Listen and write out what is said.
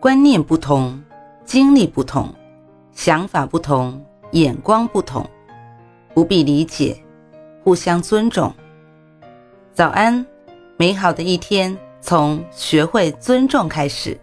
观念不同，经历不同，想法不同，眼光不同，不必理解，互相尊重。早安，美好的一天从学会尊重开始。